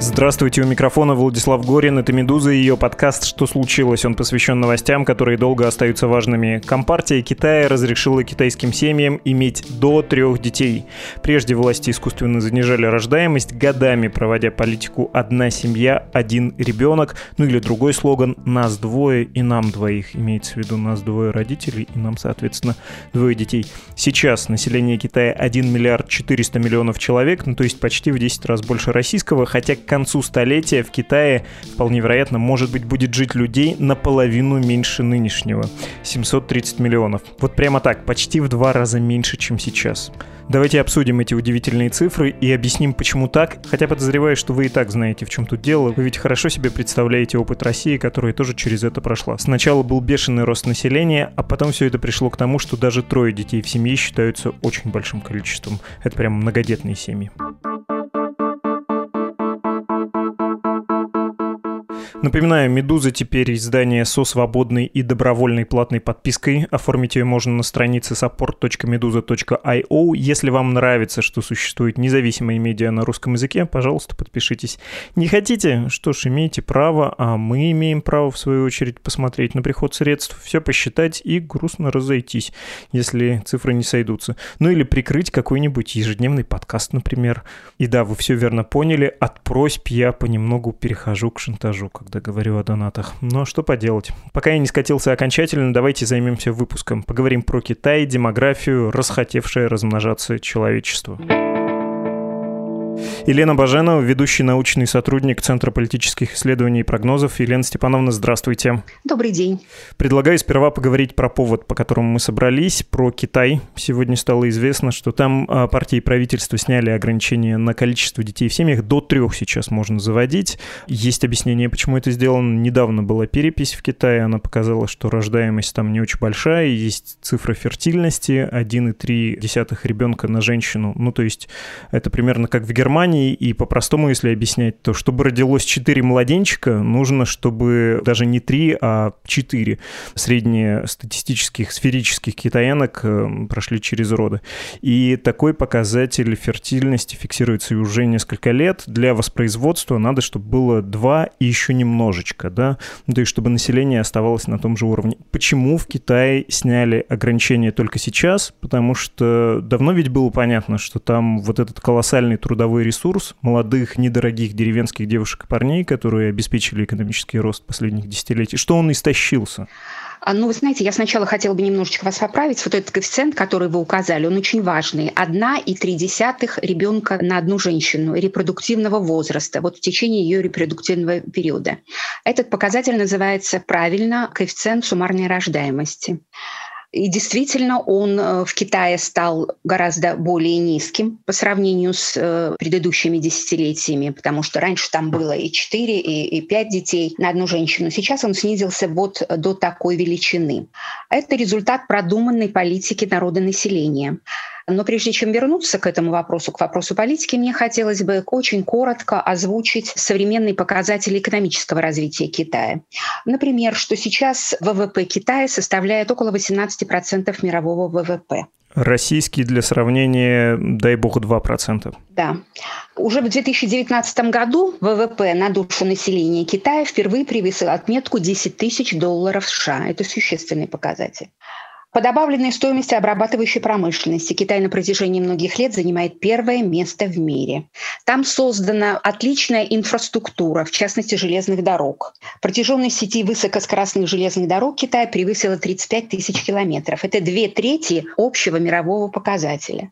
Здравствуйте, у микрофона Владислав Горин. Это «Медуза» и ее подкаст «Что случилось?». Он посвящен новостям, которые долго остаются важными. Компартия Китая разрешила китайским семьям иметь до трех детей. Прежде власти искусственно занижали рождаемость, годами проводя политику «одна семья, один ребенок». Ну или другой слоган «нас двое и нам двоих». Имеется в виду нас двое родителей и нам, соответственно, двое детей. Сейчас население Китая 1 миллиард 400 миллионов человек, ну то есть почти в 10 раз больше российского, хотя концу столетия в Китае, вполне вероятно, может быть, будет жить людей наполовину меньше нынешнего. 730 миллионов. Вот прямо так, почти в два раза меньше, чем сейчас. Давайте обсудим эти удивительные цифры и объясним, почему так. Хотя подозреваю, что вы и так знаете, в чем тут дело. Вы ведь хорошо себе представляете опыт России, которая тоже через это прошла. Сначала был бешеный рост населения, а потом все это пришло к тому, что даже трое детей в семье считаются очень большим количеством. Это прям многодетные семьи. Напоминаю, «Медуза» теперь издание со свободной и добровольной платной подпиской. Оформить ее можно на странице support.meduza.io. Если вам нравится, что существует независимые медиа на русском языке, пожалуйста, подпишитесь. Не хотите? Что ж, имеете право, а мы имеем право, в свою очередь, посмотреть на приход средств, все посчитать и грустно разойтись, если цифры не сойдутся. Ну или прикрыть какой-нибудь ежедневный подкаст, например. И да, вы все верно поняли, от просьб я понемногу перехожу к шантажу, как когда говорю о донатах. Но что поделать. Пока я не скатился окончательно, давайте займемся выпуском. Поговорим про Китай, демографию, расхотевшее размножаться человечество. Елена Баженова, ведущий научный сотрудник Центра политических исследований и прогнозов. Елена Степановна, здравствуйте. Добрый день. Предлагаю сперва поговорить про повод, по которому мы собрались, про Китай. Сегодня стало известно, что там а, партии и правительство сняли ограничения на количество детей в семьях. До трех сейчас можно заводить. Есть объяснение, почему это сделано. Недавно была перепись в Китае, она показала, что рождаемость там не очень большая. Есть цифра фертильности 1,3 ребенка на женщину. Ну, то есть это примерно как в Германии Германии, и по-простому, если объяснять, то чтобы родилось 4 младенчика, нужно, чтобы даже не 3, а 4 среднестатистических сферических китаянок э, прошли через роды. И такой показатель фертильности фиксируется уже несколько лет. Для воспроизводства надо, чтобы было 2 и еще немножечко, да, то есть чтобы население оставалось на том же уровне. Почему в Китае сняли ограничения только сейчас? Потому что давно ведь было понятно, что там вот этот колоссальный трудовой трудовой ресурс молодых, недорогих деревенских девушек и парней, которые обеспечили экономический рост последних десятилетий, что он истощился? А, ну, вы знаете, я сначала хотела бы немножечко вас поправить. Вот этот коэффициент, который вы указали, он очень важный. Одна и три десятых ребенка на одну женщину репродуктивного возраста, вот в течение ее репродуктивного периода. Этот показатель называется правильно коэффициент суммарной рождаемости. И действительно, он э, в Китае стал гораздо более низким по сравнению с э, предыдущими десятилетиями, потому что раньше там было и 4, и, и 5 детей на одну женщину. Сейчас он снизился вот до такой величины. Это результат продуманной политики народонаселения. Но прежде чем вернуться к этому вопросу, к вопросу политики, мне хотелось бы очень коротко озвучить современные показатели экономического развития Китая. Например, что сейчас ВВП Китая составляет около 18% мирового ВВП. Российский для сравнения, дай бог, 2%. Да. Уже в 2019 году ВВП на душу населения Китая впервые превысил отметку 10 тысяч долларов США. Это существенный показатель. По добавленной стоимости обрабатывающей промышленности Китай на протяжении многих лет занимает первое место в мире. Там создана отличная инфраструктура, в частности железных дорог. Протяженность сети высокоскоростных железных дорог Китая превысила 35 тысяч километров. Это две трети общего мирового показателя.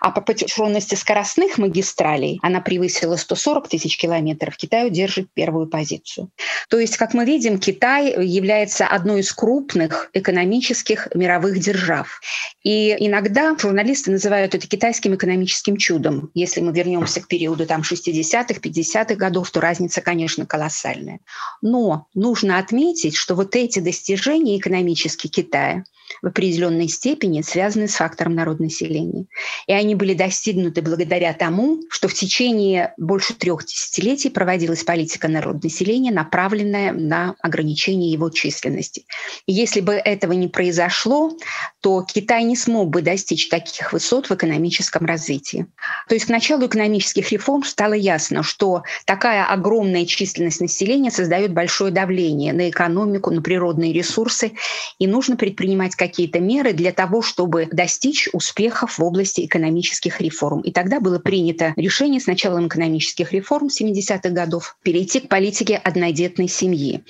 А по протяженности скоростных магистралей она превысила 140 тысяч километров. Китай удержит первую позицию. То есть, как мы видим, Китай является одной из крупных экономических мировых мировых держав. И иногда журналисты называют это китайским экономическим чудом. Если мы вернемся к периоду там, 60-х, 50-х годов, то разница, конечно, колоссальная. Но нужно отметить, что вот эти достижения экономические Китая – в определенной степени связаны с фактором народонаселения. И они были достигнуты благодаря тому, что в течение больше трех десятилетий проводилась политика народонаселения, направленная на ограничение его численности. И если бы этого не произошло, то Китай не смог бы достичь таких высот в экономическом развитии. То есть к началу экономических реформ стало ясно, что такая огромная численность населения создает большое давление на экономику, на природные ресурсы, и нужно предпринимать какие-то меры для того, чтобы достичь успехов в области экономических реформ. И тогда было принято решение с началом экономических реформ 70-х годов перейти к политике однодетной семьи.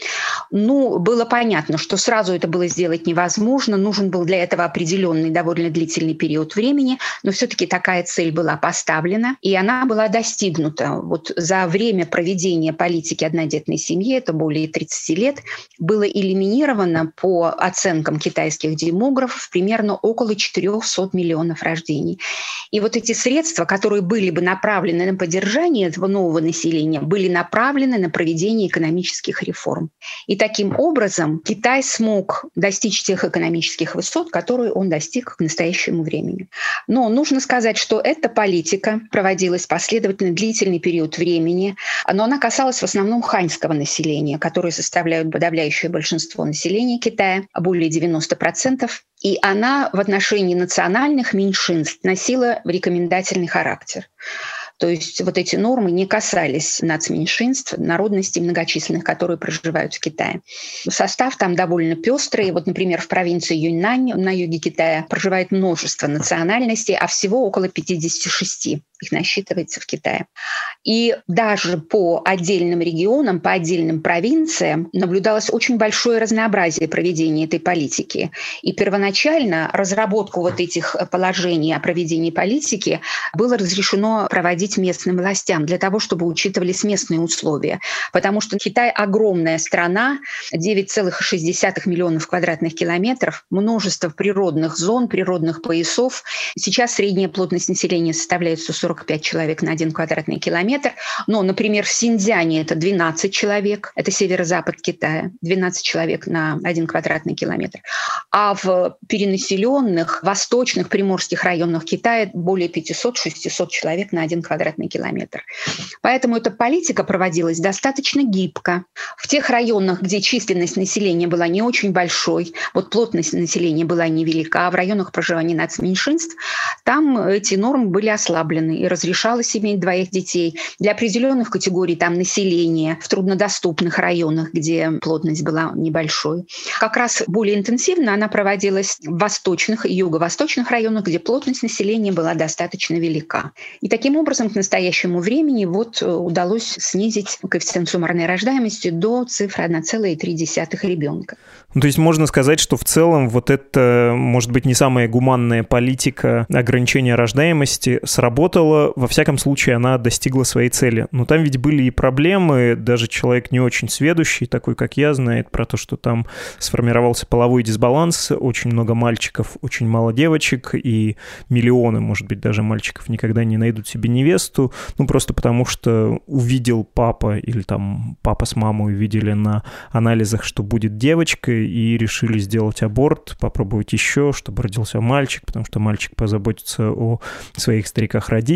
Ну, было понятно, что сразу это было сделать невозможно, нужен был для этого определенный довольно длительный период времени, но все-таки такая цель была поставлена, и она была достигнута. Вот за время проведения политики однодетной семьи, это более 30 лет, было элиминировано по оценкам китайских демографов примерно около 400 миллионов рождений. И вот эти средства, которые были бы направлены на поддержание этого нового населения, были направлены на проведение экономических реформ. И таким образом Китай смог достичь тех экономических высот, которые он достиг к настоящему времени. Но нужно сказать, что эта политика проводилась последовательно длительный период времени, но она касалась в основном ханьского населения, которое составляют подавляющее большинство населения Китая, более 90%, и она в отношении национальных меньшинств носила рекомендательный характер. То есть вот эти нормы не касались нацменьшинств, народностей многочисленных, которые проживают в Китае. Состав там довольно пестрый. Вот, например, в провинции Юньнань на юге Китая проживает множество национальностей, а всего около 56 их насчитывается в Китае. И даже по отдельным регионам, по отдельным провинциям наблюдалось очень большое разнообразие проведения этой политики. И первоначально разработку вот этих положений о проведении политики было разрешено проводить местным властям для того, чтобы учитывались местные условия. Потому что Китай огромная страна, 9,6 миллионов квадратных километров, множество природных зон, природных поясов. Сейчас средняя плотность населения составляет 140 45 человек на один квадратный километр. Но, например, в Синьцзяне это 12 человек, это северо-запад Китая, 12 человек на один квадратный километр. А в перенаселенных восточных приморских районах Китая более 500-600 человек на один квадратный километр. Поэтому эта политика проводилась достаточно гибко. В тех районах, где численность населения была не очень большой, вот плотность населения была невелика, а в районах проживания нацменьшинств, там эти нормы были ослаблены и разрешалось иметь двоих детей. Для определенных категорий там населения в труднодоступных районах, где плотность была небольшой. Как раз более интенсивно она проводилась в восточных и юго-восточных районах, где плотность населения была достаточно велика. И таким образом к настоящему времени вот э, удалось снизить коэффициент суммарной рождаемости до цифры 1,3 ребенка. Ну, то есть можно сказать, что в целом вот это, может быть, не самая гуманная политика ограничения рождаемости сработала. Во всяком случае, она достигла своей цели. Но там ведь были и проблемы. Даже человек не очень сведущий, такой как я, знает про то, что там сформировался половой дисбаланс. Очень много мальчиков, очень мало девочек. И миллионы, может быть, даже мальчиков никогда не найдут себе невесту. Ну, просто потому что увидел папа или там папа с мамой увидели на анализах, что будет девочка, и решили сделать аборт, попробовать еще, чтобы родился мальчик, потому что мальчик позаботится о своих стариках-родителях.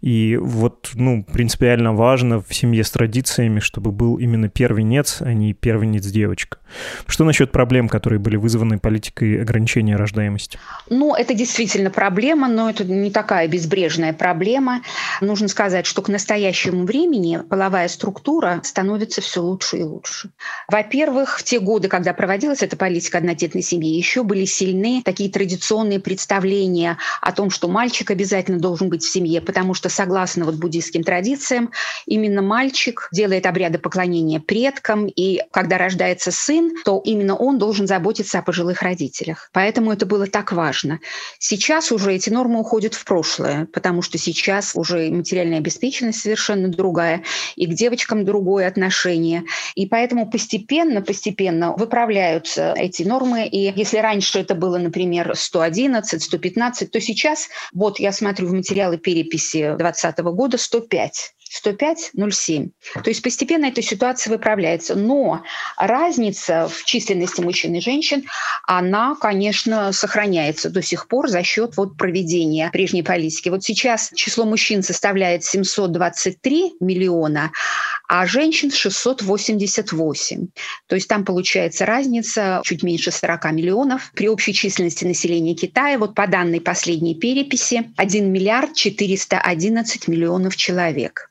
И вот, ну, принципиально важно в семье с традициями, чтобы был именно первенец, а не первенец девочка. Что насчет проблем, которые были вызваны политикой ограничения рождаемости? Ну, это действительно проблема, но это не такая безбрежная проблема. Нужно сказать, что к настоящему времени половая структура становится все лучше и лучше. Во-первых, в те годы, когда проводилась эта политика однодетной семьи, еще были сильны такие традиционные представления о том, что мальчик обязательно должен быть в семье, потому что, согласно вот буддийским традициям, именно мальчик делает обряды поклонения предкам, и когда рождается сын, то именно он должен заботиться о пожилых родителях. Поэтому это было так важно. Сейчас уже эти нормы уходят в прошлое, потому что сейчас уже материальная обеспеченность совершенно другая, и к девочкам другое отношение. И поэтому постепенно, постепенно выправляются эти нормы. И если раньше это было, например, 111, 115, то сейчас, вот я смотрю в материалы переписи 2020 года, 105. 105-0,7. То есть постепенно эта ситуация выправляется. Но разница в численности мужчин и женщин, она, конечно, сохраняется до сих пор за счет вот проведения прежней политики. Вот сейчас число мужчин составляет 723 миллиона, а женщин 688. То есть там получается разница чуть меньше 40 миллионов. При общей численности населения Китая, вот по данной последней переписи, 1 миллиард 411 миллионов человек.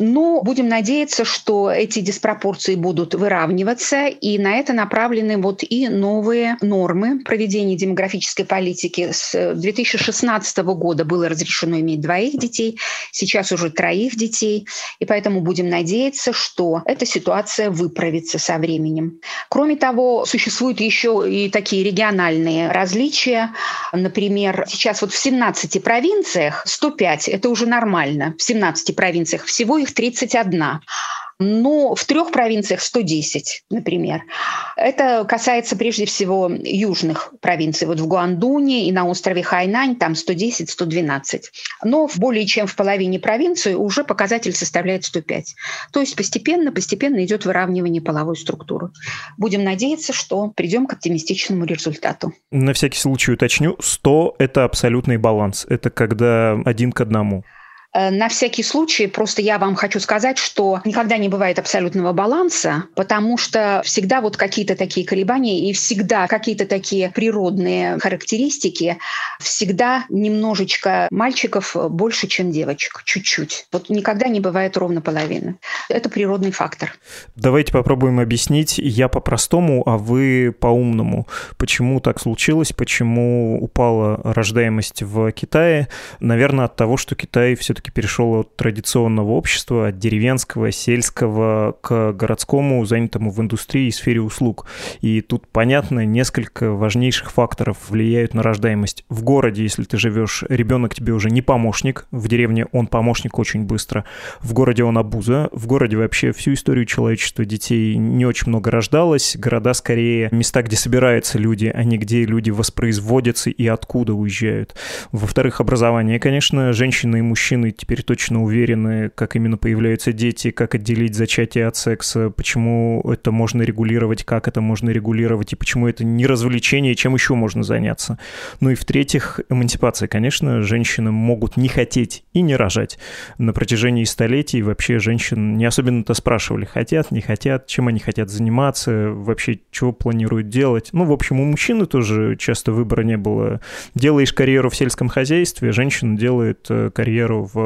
Но будем надеяться, что эти диспропорции будут выравниваться, и на это направлены вот и новые нормы проведения демографической политики. С 2016 года было разрешено иметь двоих детей, сейчас уже троих детей, и поэтому будем надеяться, что эта ситуация выправится со временем. Кроме того, существуют еще и такие региональные различия. Например, сейчас вот в 17 провинциях 105 – это уже нормально. В 17 провинциях всего их их 31 но в трех провинциях 110, например. Это касается прежде всего южных провинций. Вот в Гуандуне и на острове Хайнань там 110-112. Но в более чем в половине провинций уже показатель составляет 105. То есть постепенно, постепенно идет выравнивание половой структуры. Будем надеяться, что придем к оптимистичному результату. На всякий случай уточню, 100 – это абсолютный баланс. Это когда один к одному. Э, на всякий случай, просто я вам хочу сказать, что никогда не бывает абсолютного баланса, потому что всегда вот какие-то такие колебания и всегда какие-то такие природные характеристики, всегда немножечко мальчиков больше, чем девочек, чуть-чуть. Вот никогда не бывает ровно половины. Это природный фактор. Давайте попробуем объяснить. Я по-простому, а вы по-умному. Почему так случилось? Почему упала рождаемость в Китае? Наверное, от того, что Китай все-таки все-таки перешел от традиционного общества, от деревенского, сельского к городскому, занятому в индустрии и сфере услуг. И тут, понятно, несколько важнейших факторов влияют на рождаемость. В городе, если ты живешь, ребенок тебе уже не помощник, в деревне он помощник очень быстро, в городе он обуза, в городе вообще всю историю человечества детей не очень много рождалось, города скорее места, где собираются люди, а не где люди воспроизводятся и откуда уезжают. Во-вторых, образование, конечно, женщины и мужчины теперь точно уверены, как именно появляются дети, как отделить зачатие от секса, почему это можно регулировать, как это можно регулировать, и почему это не развлечение, чем еще можно заняться. Ну и в-третьих, эмансипация. Конечно, женщины могут не хотеть и не рожать. На протяжении столетий вообще женщин не особенно-то спрашивали, хотят, не хотят, чем они хотят заниматься, вообще чего планируют делать. Ну, в общем, у мужчины тоже часто выбора не было. Делаешь карьеру в сельском хозяйстве, женщина делает э, карьеру в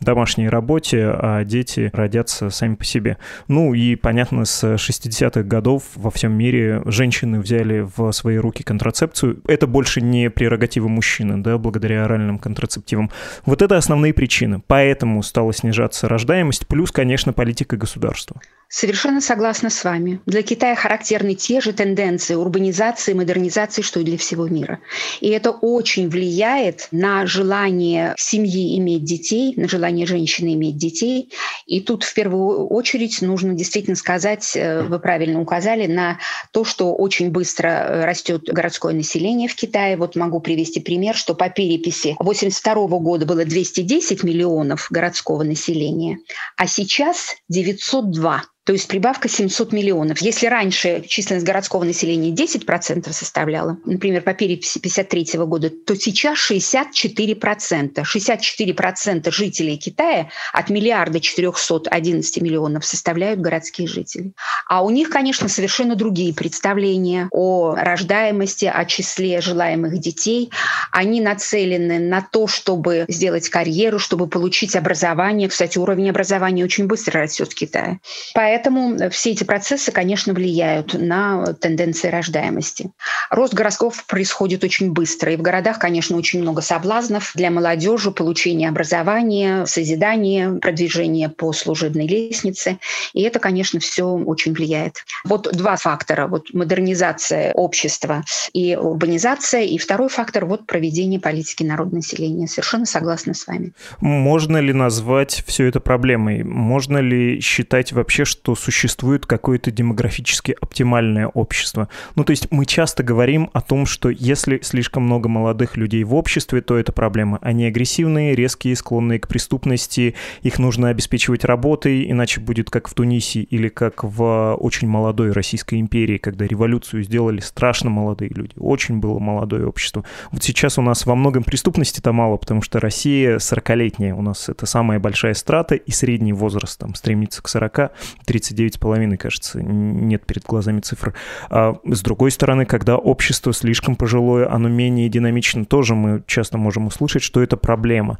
домашней работе, а дети родятся сами по себе. Ну и, понятно, с 60-х годов во всем мире женщины взяли в свои руки контрацепцию. Это больше не прерогатива мужчины, да, благодаря оральным контрацептивам. Вот это основные причины. Поэтому стала снижаться рождаемость, плюс, конечно, политика государства. Совершенно согласна с вами. Для Китая характерны те же тенденции урбанизации модернизации, что и для всего мира. И это очень влияет на желание семьи иметь детей, на желание женщины иметь детей. И тут в первую очередь нужно действительно сказать, э, вы правильно указали, на то, что очень быстро э, растет городское население в Китае. Вот могу привести пример, что по переписи 1982 года было 210 миллионов городского населения, а сейчас 902 то есть прибавка 700 миллионов. Если раньше численность городского населения 10% составляла, например, по переписи 1953 года, то сейчас 64%. 64% жителей Китая от миллиарда 411 миллионов составляют городские жители. А у них, конечно, совершенно другие представления о рождаемости, о числе желаемых детей. Они нацелены на то, чтобы сделать карьеру, чтобы получить образование. Кстати, уровень образования очень быстро растет в Китае. Поэтому Поэтому все эти процессы, конечно, влияют на тенденции рождаемости. Рост городков происходит очень быстро. И в городах, конечно, очень много соблазнов для молодежи, получения образования, созидания, продвижения по служебной лестнице. И это, конечно, все очень влияет. Вот два фактора. Вот модернизация общества и урбанизация. И второй фактор – вот проведение политики народного населения. Совершенно согласна с вами. Можно ли назвать все это проблемой? Можно ли считать вообще, что существует какое-то демографически оптимальное общество? Ну, то есть мы часто говорим о том, что если слишком много молодых людей в обществе, то это проблема. Они агрессивные, резкие, склонные к преступности, их нужно обеспечивать работой, иначе будет как в Тунисе или как в очень молодой Российской империи, когда революцию сделали страшно молодые люди. Очень было молодое общество. Вот сейчас у нас во многом преступности-то мало, потому что Россия 40-летняя. У нас это самая большая страта и средний возраст там стремится к 40, 39,5, кажется, нет перед глазами цифр. А с другой стороны, когда общество слишком пожилое, оно менее динамично, тоже мы часто можем услышать, что это проблема.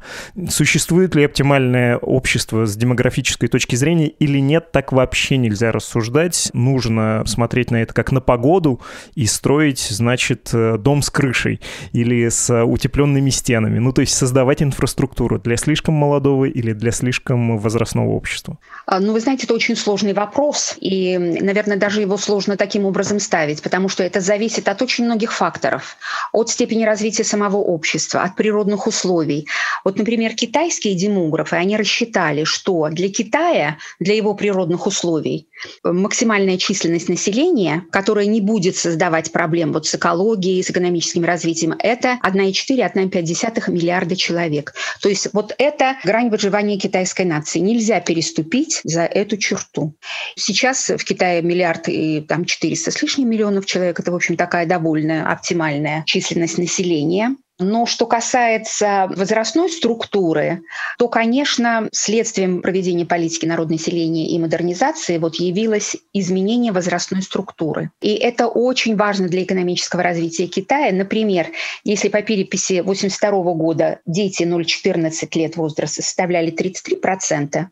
Существует ли оптимальное общество с демографической точки зрения или нет, так вообще нельзя рассуждать. Нужно смотреть на это как на погоду и строить, значит, э, дом с крышей или с утепленными стенами. Ну, то есть создавать инфраструктуру для слишком молодого или для слишком возрастного общества. А, ну, вы знаете, это очень сложный вопрос. И, наверное, даже его сложно таким образом ставить, потому что это зависит от очень многих факторов. От степени развития самого общества, от природных условий. Вот, например, китайские демографы, они рассчитали, что для Китая, для его природных условий, максимальная численность населения, которая не будет создавать проблем вот с экологией, с экономическим развитием, это 1,4-1,5 миллиарда человек. То есть вот это грань выживания китайской нации. Нельзя переступить за эту черту. Сейчас в Китае миллиард и там 400 с лишним миллионов человек. Это, в общем, такая довольно оптимальная численность населения. Но что касается возрастной структуры, то, конечно, следствием проведения политики народного населения и модернизации вот явилось изменение возрастной структуры. И это очень важно для экономического развития Китая. Например, если по переписи 1982 года дети 0-14 лет возраста составляли 33%,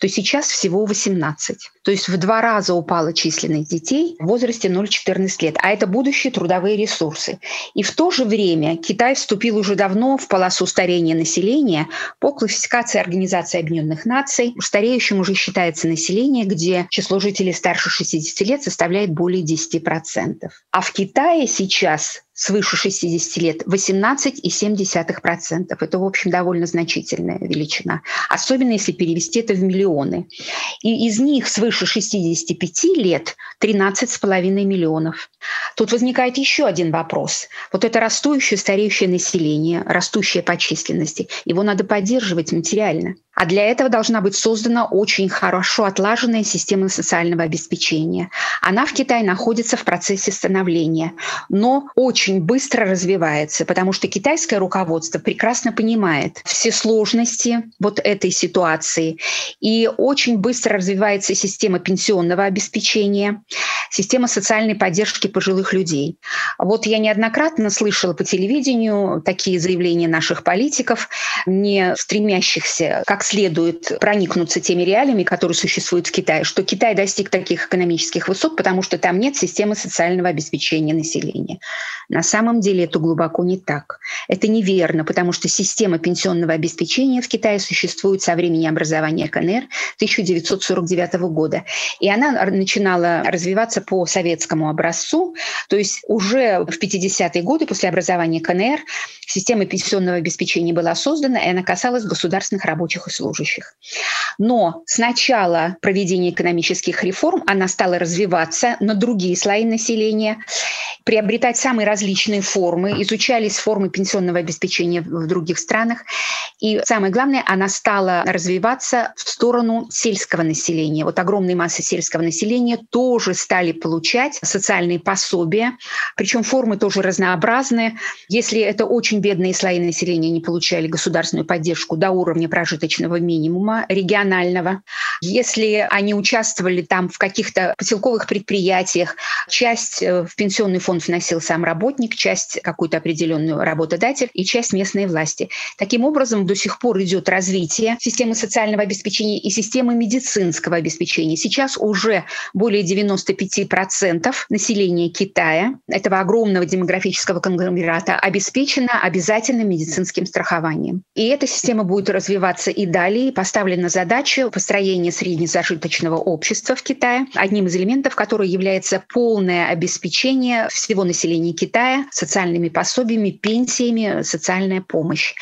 то сейчас всего 18. То есть в два раза упала численность детей в возрасте 0-14 лет. А это будущие трудовые ресурсы. И в то же время Китай вступил уже давно в полосу старения населения по классификации Организации Объединенных Наций. Стареющим уже считается население, где число жителей старше 60 лет составляет более 10%. А в Китае сейчас свыше 60 лет 18,7%. Это, в общем, довольно значительная величина. Особенно если перевести это в миллионы. И из них свыше 65 лет 13,5 миллионов. Тут возникает еще один вопрос. Вот это растущее, стареющее население, растущее по численности, его надо поддерживать материально. А для этого должна быть создана очень хорошо отлаженная система социального обеспечения. Она в Китае находится в процессе становления, но очень быстро развивается, потому что китайское руководство прекрасно понимает все сложности вот этой ситуации. И очень быстро развивается система пенсионного обеспечения, система социальной поддержки пожилых людей. Вот я неоднократно слышала по телевидению такие заявления наших политиков, не стремящихся как следует проникнуться теми реалиями, которые существуют в Китае, что Китай достиг таких экономических высот, потому что там нет системы социального обеспечения населения. На самом деле это глубоко не так. Это неверно, потому что система пенсионного обеспечения в Китае существует со времени образования КНР 1949 года. И она начинала развиваться по советскому образцу, то есть уже в 50-е годы после образования КНР система пенсионного обеспечения была создана, и она касалась государственных рабочих и служащих. Но с начала проведения экономических реформ она стала развиваться на другие слои населения, приобретать самые различные формы, изучались формы пенсионного обеспечения в других странах. И самое главное, она стала развиваться в сторону сельского населения. Вот огромные массы сельского населения тоже стали получать социальные пособия, причем формы тоже разнообразные. Если это очень бедные слои населения не получали государственную поддержку до уровня прожиточного прожиточного минимума регионального. Если они участвовали там в каких-то поселковых предприятиях, часть э, в пенсионный фонд вносил сам работник, часть какую-то определенную работодатель и часть местные власти. Таким образом, до сих пор идет развитие системы социального обеспечения и системы медицинского обеспечения. Сейчас уже более 95% населения Китая, этого огромного демографического конгломерата, обеспечено обязательным медицинским страхованием. И эта система будет развиваться и далее. Поставлена задача построения среднезажиточного общества в Китае, одним из элементов которого является полное обеспечение всего населения Китая социальными пособиями, пенсиями, социальная помощь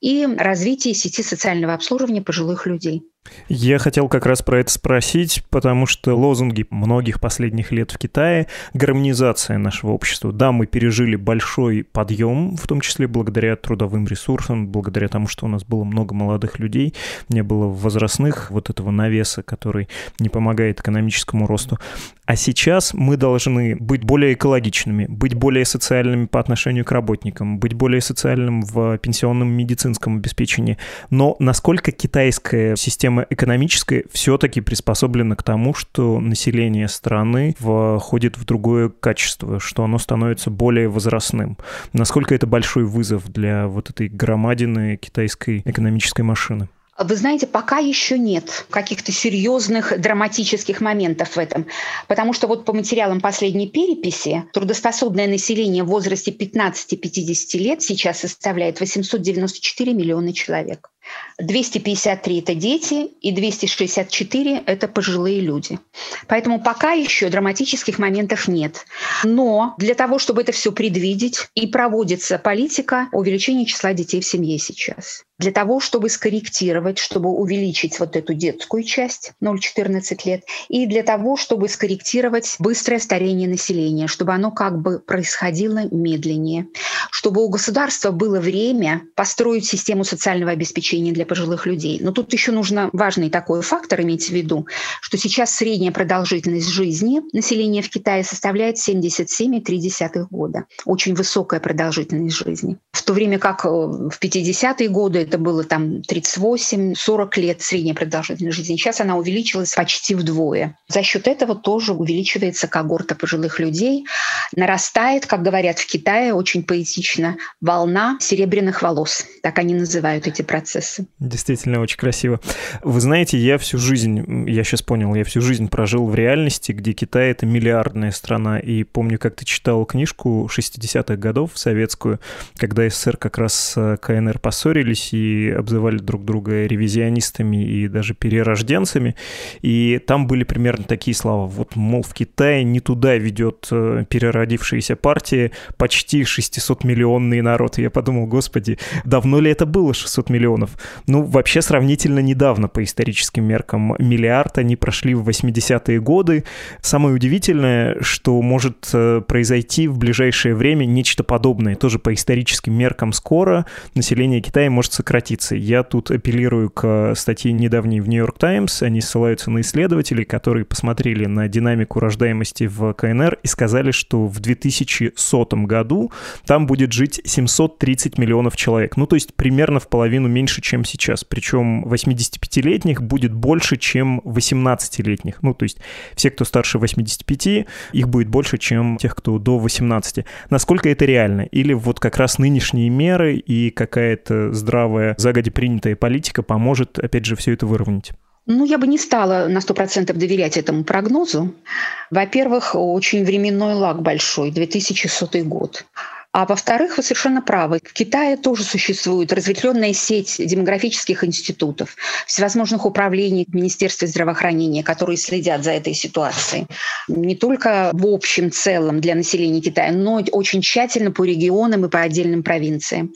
и развитие сети социального обслуживания пожилых людей. Я хотел как раз про это спросить, потому что лозунги многих последних лет в Китае — гармонизация нашего общества. Да, мы пережили большой подъем, в том числе благодаря трудовым ресурсам, благодаря тому, что у нас было много молодых людей, не было возрастных вот этого навеса, который не помогает экономическому росту. А сейчас мы должны быть более экологичными, быть более социальными по отношению к работникам, быть более социальным в пенсионном медицинском обеспечении. Но насколько китайская система экономическая все-таки приспособлена к тому, что население страны входит в другое качество, что оно становится более возрастным? Насколько это большой вызов для вот этой громадины китайской экономической машины? Вы знаете, пока еще нет каких-то серьезных драматических моментов в этом. Потому что вот по материалам последней переписи трудоспособное население в возрасте 15-50 лет сейчас составляет 894 миллиона человек. 253 – это дети, и 264 – это пожилые люди. Поэтому пока еще драматических моментов нет. Но для того, чтобы это все предвидеть, и проводится политика увеличения числа детей в семье сейчас. Для того, чтобы скорректировать, чтобы увеличить вот эту детскую часть 0-14 лет, и для того, чтобы скорректировать быстрое старение населения, чтобы оно как бы происходило медленнее, чтобы у государства было время построить систему социального обеспечения для пожилых людей. Но тут еще нужно важный такой фактор иметь в виду, что сейчас средняя продолжительность жизни населения в Китае составляет 77,3 года. Очень высокая продолжительность жизни. В то время как э, в 50-е годы это было там 38-40 лет средняя продолжительность жизни. Сейчас она увеличилась почти вдвое. За счет этого тоже увеличивается когорта пожилых людей. Нарастает, как говорят в Китае, очень поэтично, волна серебряных волос. Так они называют эти процессы. Действительно очень красиво. Вы знаете, я всю жизнь, я сейчас понял, я всю жизнь прожил в реальности, где Китай — это миллиардная страна. И помню, как ты читал книжку 60-х годов советскую, когда СССР как раз с КНР поссорились и обзывали друг друга ревизионистами и даже перерожденцами. И там были примерно такие слова. Вот, мол, в Китае не туда ведет э, переродившаяся партия почти 600-миллионный народ. И я подумал, господи, давно ли это было 600 миллионов? Ну, вообще сравнительно недавно по историческим меркам. Миллиард они прошли в 80-е годы. Самое удивительное, что может э, произойти в ближайшее время нечто подобное. Тоже по историческим меркам скоро население Китая может сократиться. Я тут апеллирую к статье недавней в Нью-Йорк Таймс. Они ссылаются на исследователей, которые посмотрели на динамику рождаемости в КНР и сказали, что в 2100 году там будет жить 730 миллионов человек. Ну, то есть примерно в половину меньше, чем сейчас. Причем 85-летних будет больше, чем 18-летних. Ну, то есть все, кто старше 85, их будет больше, чем тех, кто до 18. Насколько это реально? Или вот как раз нынешние меры и какая-то здравая, загоди принятая политика поможет, опять же, все это выровнять? Ну, я бы не стала на 100% доверять этому прогнозу. Во-первых, очень временной лаг большой, 2100 год. А во-вторых, вы совершенно правы. В Китае тоже существует разветвленная сеть демографических институтов, всевозможных управлений Министерства здравоохранения, которые следят за этой ситуацией. Не только в общем целом для населения Китая, но очень тщательно по регионам и по отдельным провинциям.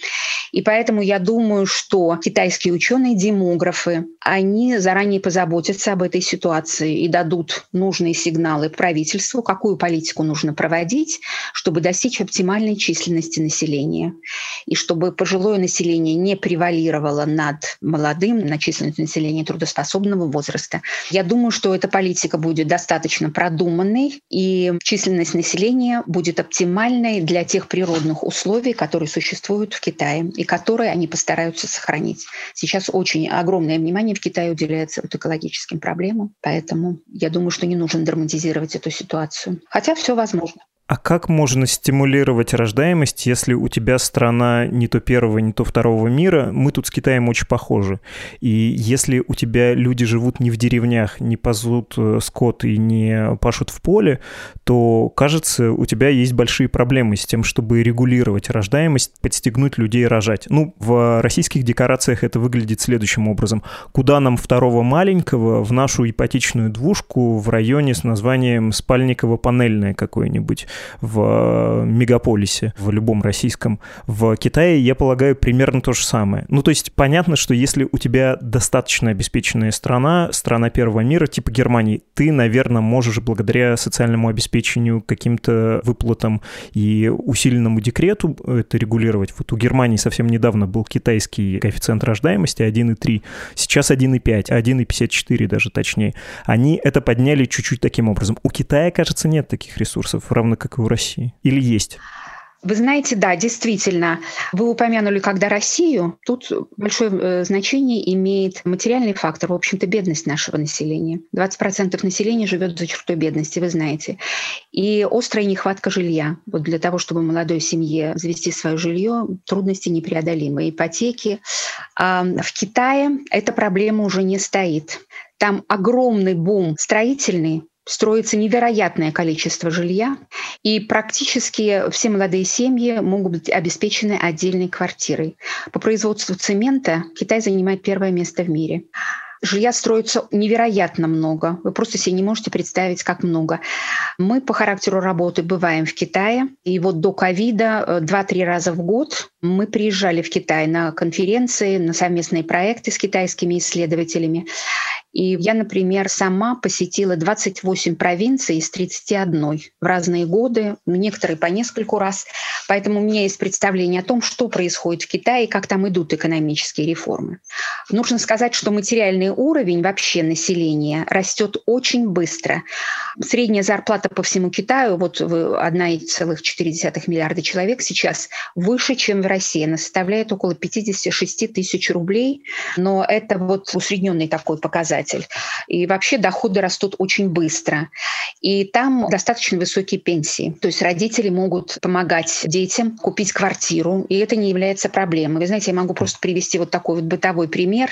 И поэтому я думаю, что китайские ученые, демографы, они заранее позаботятся об этой ситуации и дадут нужные сигналы правительству, какую политику нужно проводить, чтобы достичь оптимальной численности численности населения, и чтобы пожилое население не превалировало над молодым на численность населения трудоспособного возраста. Я думаю, что эта политика будет достаточно продуманной, и численность населения будет оптимальной для тех природных условий, которые существуют в Китае и которые они постараются сохранить. Сейчас очень огромное внимание в Китае уделяется вот экологическим проблемам, поэтому я думаю, что не нужно драматизировать эту ситуацию. Хотя все возможно. А как можно стимулировать рождаемость, если у тебя страна не то первого, не то второго мира? Мы тут с Китаем очень похожи. И если у тебя люди живут не в деревнях, не пазут э, скот и не пашут в поле, то, кажется, у тебя есть большие проблемы с тем, чтобы регулировать рождаемость, подстегнуть людей рожать. Ну, в российских декорациях это выглядит следующим образом. Куда нам второго маленького в нашу ипотечную двушку в районе с названием Спальниково-панельное какое-нибудь? В мегаполисе, в любом российском. В Китае, я полагаю, примерно то же самое. Ну, то есть понятно, что если у тебя достаточно обеспеченная страна, страна первого мира, типа Германии, ты, наверное, можешь благодаря социальному обеспечению, каким-то выплатам и усиленному декрету это регулировать. Вот у Германии совсем недавно был китайский коэффициент рождаемости 1,3, сейчас 1,5, 1,54 даже точнее. Они это подняли чуть-чуть таким образом. У Китая, кажется, нет таких ресурсов, равно как и у России? Или есть? Вы знаете, да, действительно. Вы упомянули, когда Россию, тут большое э, значение имеет материальный фактор, в общем-то, бедность нашего населения. 20% населения живет за чертой бедности, вы знаете. И острая нехватка жилья. Вот для того, чтобы молодой семье завести свое жилье, трудности непреодолимы. Ипотеки. А в Китае эта проблема уже не стоит. Там огромный бум строительный, строится невероятное количество жилья, и практически все молодые семьи могут быть обеспечены отдельной квартирой. По производству цемента Китай занимает первое место в мире. Жилья строится невероятно много. Вы просто себе не можете представить, как много. Мы по характеру работы бываем в Китае. И вот до ковида э, два-три раза в год мы приезжали в Китай на конференции, на совместные проекты с китайскими исследователями. И я, например, сама посетила 28 провинций из 31 в разные годы, некоторые по нескольку раз. Поэтому у меня есть представление о том, что происходит в Китае и как там идут экономические реформы. Нужно сказать, что материальный уровень вообще населения растет очень быстро. Средняя зарплата по всему Китаю, вот 1,4 миллиарда человек сейчас выше, чем в России. Она составляет около 56 тысяч рублей, но это вот усредненный такой показатель показатель. И вообще доходы растут очень быстро. И там достаточно высокие пенсии. То есть родители могут помогать детям купить квартиру, и это не является проблемой. Вы знаете, я могу просто привести вот такой вот бытовой пример.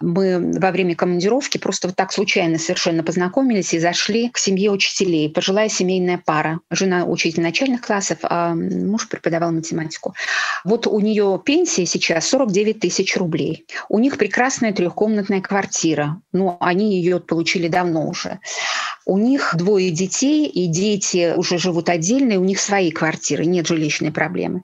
Мы во время командировки просто вот так случайно совершенно познакомились и зашли к семье учителей. Пожилая семейная пара. Жена учитель начальных классов, а муж преподавал математику. Вот у нее пенсия сейчас 49 тысяч рублей. У них прекрасная трехкомнатная квартира но они ее получили давно уже. У них двое детей, и дети уже живут отдельно, и у них свои квартиры, нет жилищной проблемы.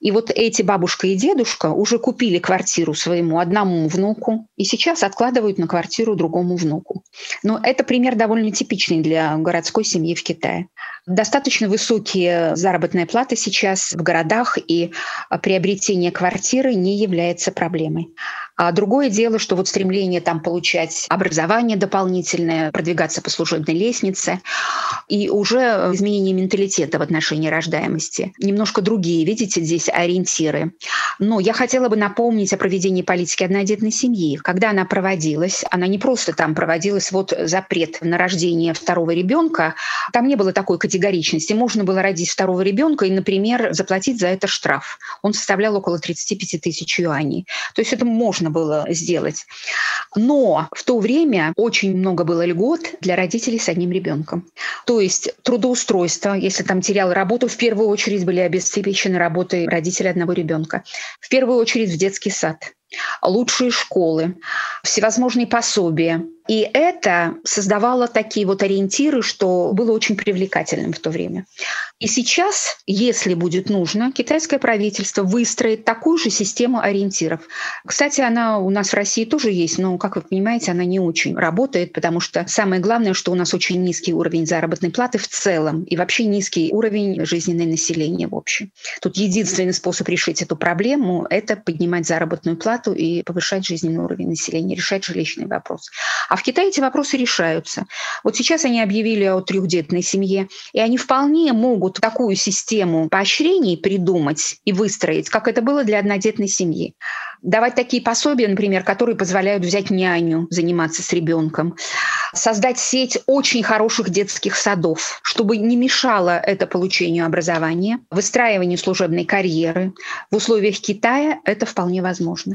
И вот эти бабушка и дедушка уже купили квартиру своему одному внуку, и сейчас откладывают на квартиру другому внуку. Но это пример довольно типичный для городской семьи в Китае. Достаточно высокие заработные платы сейчас в городах, и приобретение квартиры не является проблемой. А другое дело, что вот стремление там получать образование дополнительное, продвигаться по служебной лестнице, и уже изменение менталитета в отношении рождаемости. Немножко другие, видите, здесь ориентиры. Но я хотела бы напомнить о проведении политики однодетной семьи. Когда она проводилась, она не просто там проводилась, вот запрет на рождение второго ребенка, там не было такой категоричности. Можно было родить второго ребенка и, например, заплатить за это штраф. Он составлял около 35 тысяч юаней. То есть это можно можно было сделать. Но в то время очень много было льгот для родителей с одним ребенком. То есть трудоустройство, если там терял работу, в первую очередь были обеспечены работой родителей одного ребенка. В первую очередь в детский сад. Лучшие школы, всевозможные пособия, и это создавало такие вот ориентиры, что было очень привлекательным в то время. И сейчас, если будет нужно, китайское правительство выстроит такую же систему ориентиров. Кстати, она у нас в России тоже есть, но, как вы понимаете, она не очень работает, потому что самое главное, что у нас очень низкий уровень заработной платы в целом и вообще низкий уровень жизненного населения в общем. Тут единственный способ решить эту проблему – это поднимать заработную плату и повышать жизненный уровень населения, решать жилищный вопрос. А в Китае эти вопросы решаются. Вот сейчас они объявили о трехдетной семье, и они вполне могут такую систему поощрений придумать и выстроить, как это было для однодетной семьи. Давать такие пособия, например, которые позволяют взять няню, заниматься с ребенком создать сеть очень хороших детских садов, чтобы не мешало это получению образования, выстраиванию служебной карьеры. В условиях Китая это вполне возможно.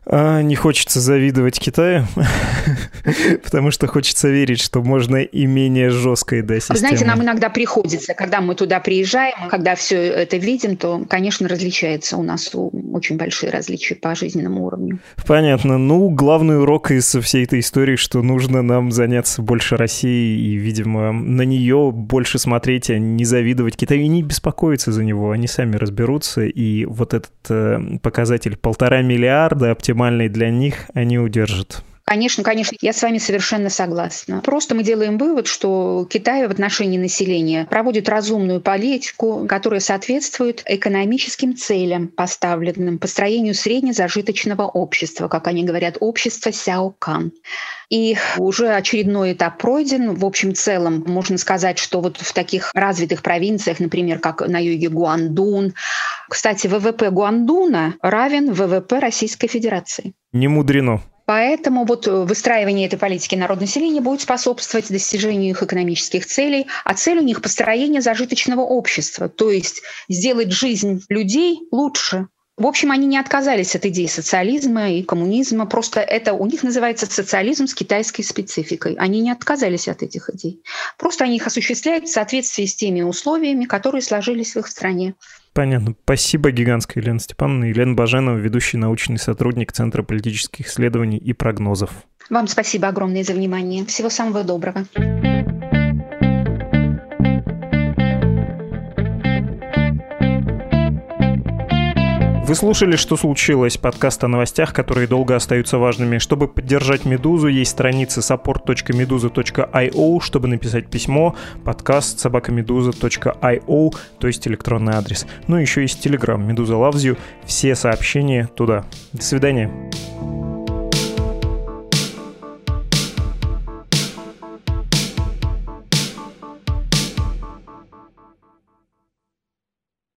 А, не хочется завидовать Китаю, потому что хочется верить, что можно и менее жесткой да, системой. Знаете, нам иногда приходится, когда мы туда приезжаем, когда все это видим, то, конечно, различается у нас очень большие различия по жизненному уровню. Понятно. Ну, главный урок из всей этой истории, что нужно нам заняться больше Россией и, видимо, на нее больше смотреть, а не завидовать Китаю и не беспокоиться за него. Они сами разберутся, и вот этот э, показатель полтора миллиарда оптимизации оптимальный для них, они удержат. Конечно, конечно, я с вами совершенно согласна. Просто мы делаем вывод, что Китай в отношении населения проводит разумную политику, которая соответствует экономическим целям, поставленным построению среднезажиточного общества, как они говорят, общество Сяокан. И уже очередной этап пройден. В общем целом можно сказать, что вот в таких развитых провинциях, например, как на юге Гуандун, кстати, ВВП Гуандуна равен ВВП Российской Федерации. Не мудрено. Поэтому вот э, выстраивание этой политики народонаселения будет способствовать достижению их экономических целей, а цель у них построение зажиточного общества, то есть сделать жизнь людей лучше. В общем, они не отказались от идей социализма и коммунизма, просто это у них называется социализм с китайской спецификой. Они не отказались от этих идей. Просто они их осуществляют в соответствии с теми условиями, которые сложились в их стране. Понятно. Спасибо гигантское, Елена Степановна. Елена Баженова, ведущий научный сотрудник Центра политических исследований и прогнозов. Вам спасибо огромное за внимание. Всего самого доброго. Вы слушали «Что случилось?» подкаст о новостях, которые долго остаются важными. Чтобы поддержать «Медузу», есть страницы support.meduza.io, чтобы написать письмо, подкаст собакамедуза.io, то есть электронный адрес. Ну и еще есть Telegram «Медуза you». Все сообщения туда. До свидания.